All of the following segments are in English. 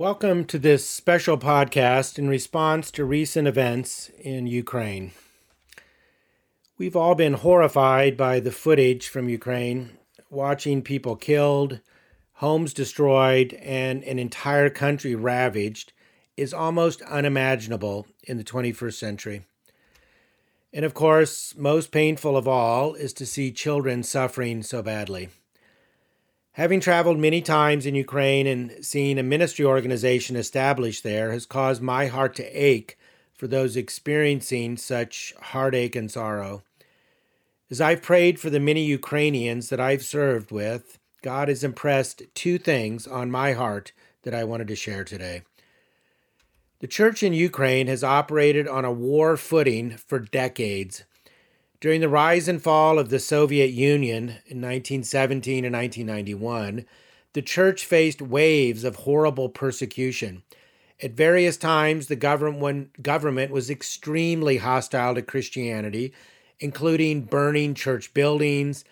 Welcome to this special podcast in response to recent events in Ukraine. We've all been horrified by the footage from Ukraine, watching people killed, homes destroyed, and an entire country ravaged is almost unimaginable in the 21st century. And of course, most painful of all is to see children suffering so badly. Having traveled many times in Ukraine and seen a ministry organization established there has caused my heart to ache for those experiencing such heartache and sorrow. As I've prayed for the many Ukrainians that I've served with, God has impressed two things on my heart that I wanted to share today. The church in Ukraine has operated on a war footing for decades. During the rise and fall of the Soviet Union in 1917 and 1991, the church faced waves of horrible persecution. At various times, the government, was extremely hostile to Christianity, including burning church buildings,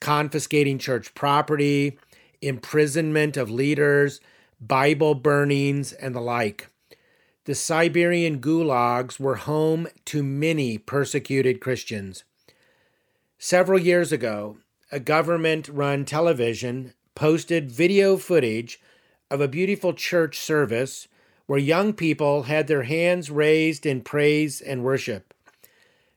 confiscating church property, imprisonment of leaders, Bible burnings, and the like. The Siberian gulags were home to many persecuted Christians. Several years ago, a government run television posted video footage of a beautiful church service where young people had their hands raised in praise and worship.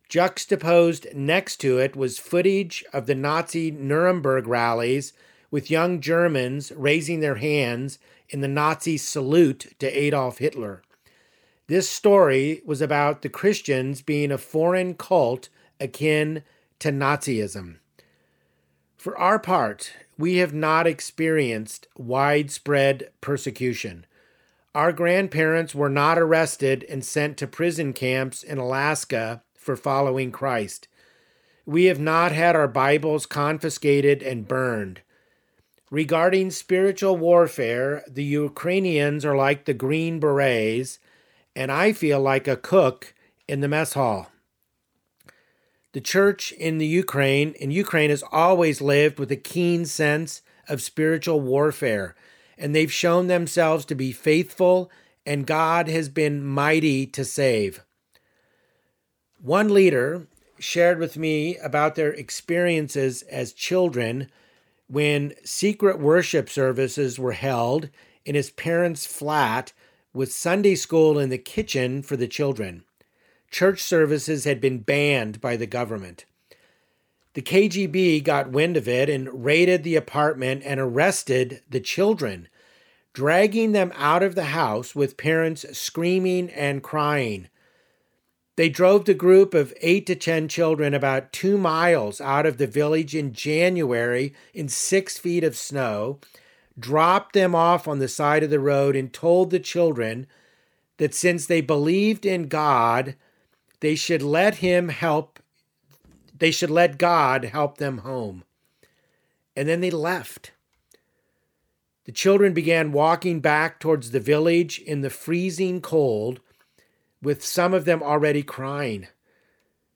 Juxtaposed next to it was footage of the Nazi Nuremberg rallies with young Germans raising their hands in the Nazi salute to Adolf Hitler. This story was about the Christians being a foreign cult akin to Nazism. For our part, we have not experienced widespread persecution. Our grandparents were not arrested and sent to prison camps in Alaska for following Christ. We have not had our Bibles confiscated and burned. Regarding spiritual warfare, the Ukrainians are like the Green Berets, and I feel like a cook in the mess hall. The church in the Ukraine, in Ukraine, has always lived with a keen sense of spiritual warfare, and they've shown themselves to be faithful, and God has been mighty to save. One leader shared with me about their experiences as children when secret worship services were held in his parents' flat with Sunday school in the kitchen for the children church services had been banned by the government. The KGB got wind of it and raided the apartment and arrested the children, dragging them out of the house with parents screaming and crying. They drove the group of eight to 10 children about two miles out of the village in January in six feet of snow, dropped them off on the side of the road, and told the children that since they believed in God, they should let him help they should let God help them home. And then they left. The children began walking back towards the village in the freezing cold, with some of them already crying.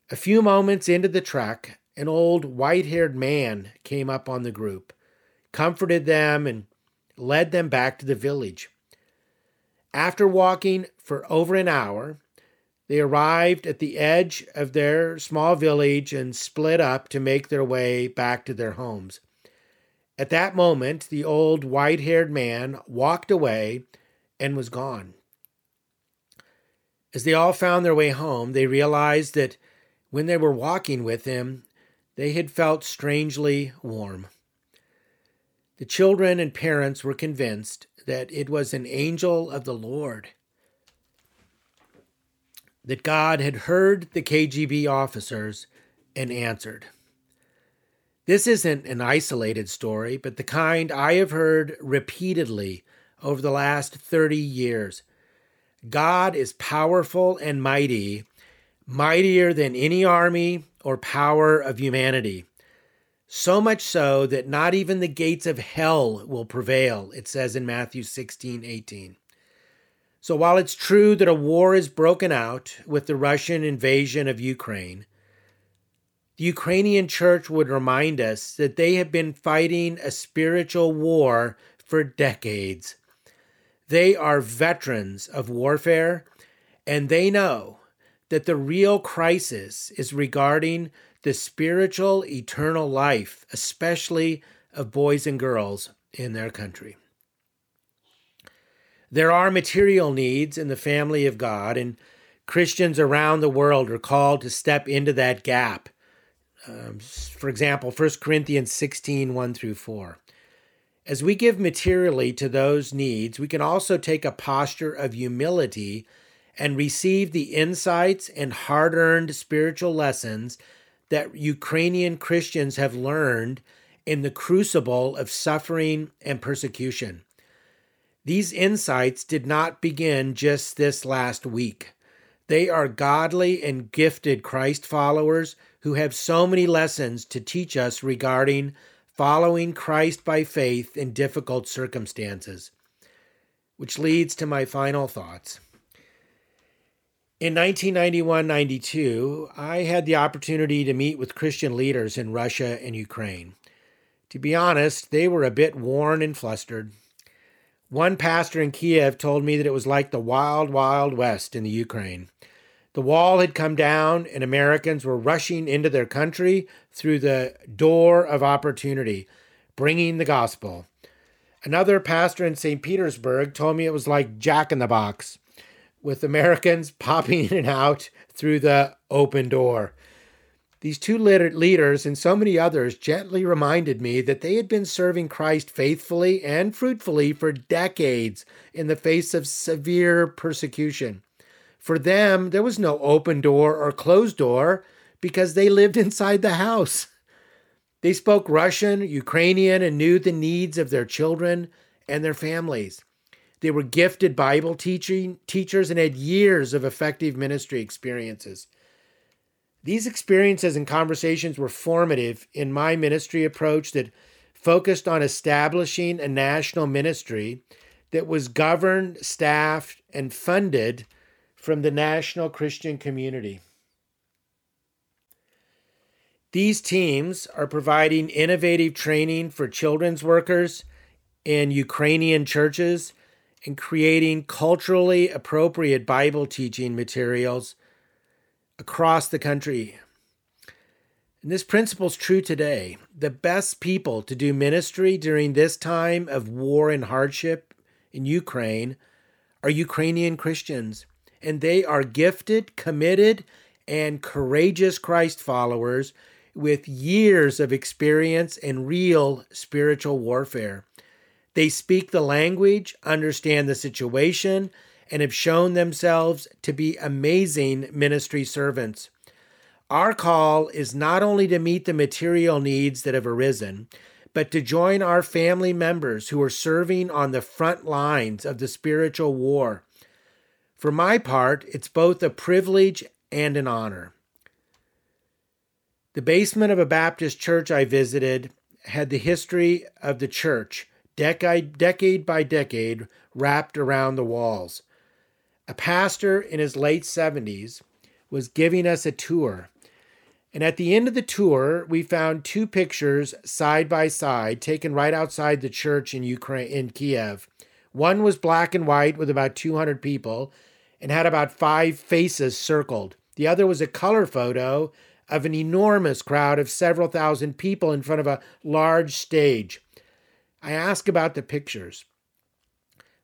A few moments into the trek, an old white haired man came up on the group, comforted them, and led them back to the village. After walking for over an hour, they arrived at the edge of their small village and split up to make their way back to their homes. At that moment, the old white haired man walked away and was gone. As they all found their way home, they realized that when they were walking with him, they had felt strangely warm. The children and parents were convinced that it was an angel of the Lord that God had heard the KGB officers and answered. This isn't an isolated story, but the kind I have heard repeatedly over the last 30 years. God is powerful and mighty, mightier than any army or power of humanity. So much so that not even the gates of hell will prevail, it says in Matthew 16 18. So while it's true that a war is broken out with the Russian invasion of Ukraine, the Ukrainian church would remind us that they have been fighting a spiritual war for decades. They are veterans of warfare, and they know that the real crisis is regarding the spiritual eternal life, especially of boys and girls in their country. There are material needs in the family of God, and Christians around the world are called to step into that gap. Um, for example, 1 Corinthians 16 1 through 4. As we give materially to those needs, we can also take a posture of humility and receive the insights and hard earned spiritual lessons that Ukrainian Christians have learned in the crucible of suffering and persecution. These insights did not begin just this last week. They are godly and gifted Christ followers who have so many lessons to teach us regarding following Christ by faith in difficult circumstances. Which leads to my final thoughts. In 1991 92, I had the opportunity to meet with Christian leaders in Russia and Ukraine. To be honest, they were a bit worn and flustered. One pastor in Kiev told me that it was like the wild, wild west in the Ukraine. The wall had come down, and Americans were rushing into their country through the door of opportunity, bringing the gospel. Another pastor in St. Petersburg told me it was like Jack in the Box with Americans popping in and out through the open door. These two leaders and so many others gently reminded me that they had been serving Christ faithfully and fruitfully for decades in the face of severe persecution. For them, there was no open door or closed door because they lived inside the house. They spoke Russian, Ukrainian, and knew the needs of their children and their families. They were gifted Bible teaching teachers and had years of effective ministry experiences. These experiences and conversations were formative in my ministry approach that focused on establishing a national ministry that was governed, staffed, and funded from the national Christian community. These teams are providing innovative training for children's workers in Ukrainian churches and creating culturally appropriate Bible teaching materials across the country. And this principle is true today. The best people to do ministry during this time of war and hardship in Ukraine are Ukrainian Christians, and they are gifted, committed, and courageous Christ followers with years of experience in real spiritual warfare. They speak the language, understand the situation, and have shown themselves to be amazing ministry servants. Our call is not only to meet the material needs that have arisen, but to join our family members who are serving on the front lines of the spiritual war. For my part, it's both a privilege and an honor. The basement of a Baptist church I visited had the history of the church decade, by decade, wrapped around the walls. A pastor in his late 70s was giving us a tour. And at the end of the tour, we found two pictures side by side taken right outside the church in Ukraine in Kiev. One was black and white with about 200 people and had about 5 faces circled. The other was a color photo of an enormous crowd of several thousand people in front of a large stage. I ask about the pictures.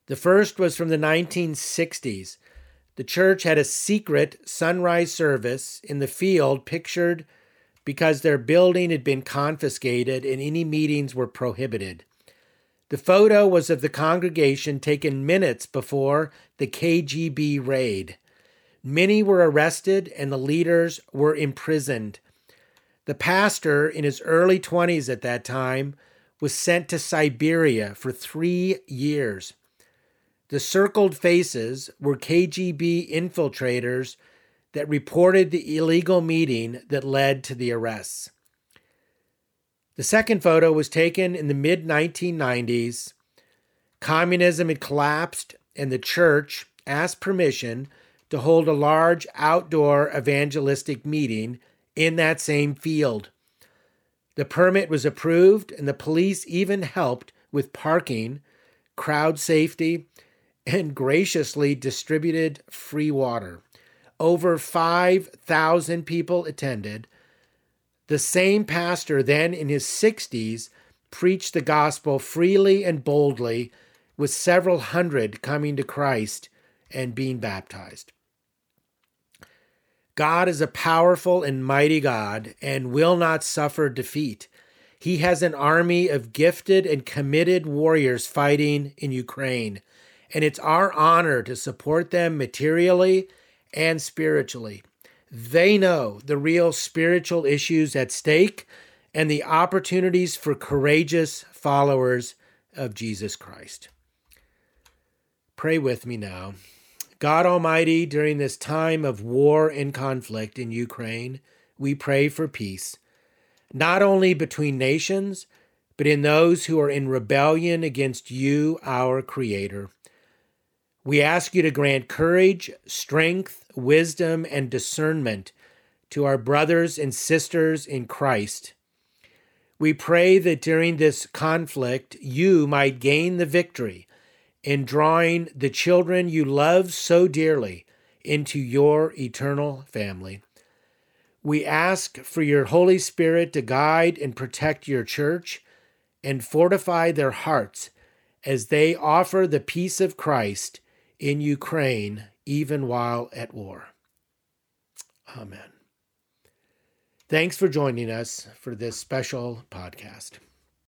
The first was from the 1960s. The church had a secret sunrise service in the field pictured because their building had been confiscated and any meetings were prohibited. The photo was of the congregation taken minutes before the KGB raid. Many were arrested and the leaders were imprisoned. The pastor, in his early 20s at that time, was sent to Siberia for three years. The circled faces were KGB infiltrators that reported the illegal meeting that led to the arrests. The second photo was taken in the mid 1990s. Communism had collapsed, and the church asked permission to hold a large outdoor evangelistic meeting in that same field. The permit was approved, and the police even helped with parking, crowd safety, and graciously distributed free water. Over 5,000 people attended. The same pastor, then in his 60s, preached the gospel freely and boldly, with several hundred coming to Christ and being baptized. God is a powerful and mighty God and will not suffer defeat. He has an army of gifted and committed warriors fighting in Ukraine, and it's our honor to support them materially and spiritually. They know the real spiritual issues at stake and the opportunities for courageous followers of Jesus Christ. Pray with me now. God Almighty, during this time of war and conflict in Ukraine, we pray for peace, not only between nations, but in those who are in rebellion against you, our Creator. We ask you to grant courage, strength, wisdom, and discernment to our brothers and sisters in Christ. We pray that during this conflict, you might gain the victory in drawing the children you love so dearly into your eternal family. We ask for your Holy Spirit to guide and protect your church and fortify their hearts as they offer the peace of Christ in Ukraine, even while at war. Amen. Thanks for joining us for this special podcast.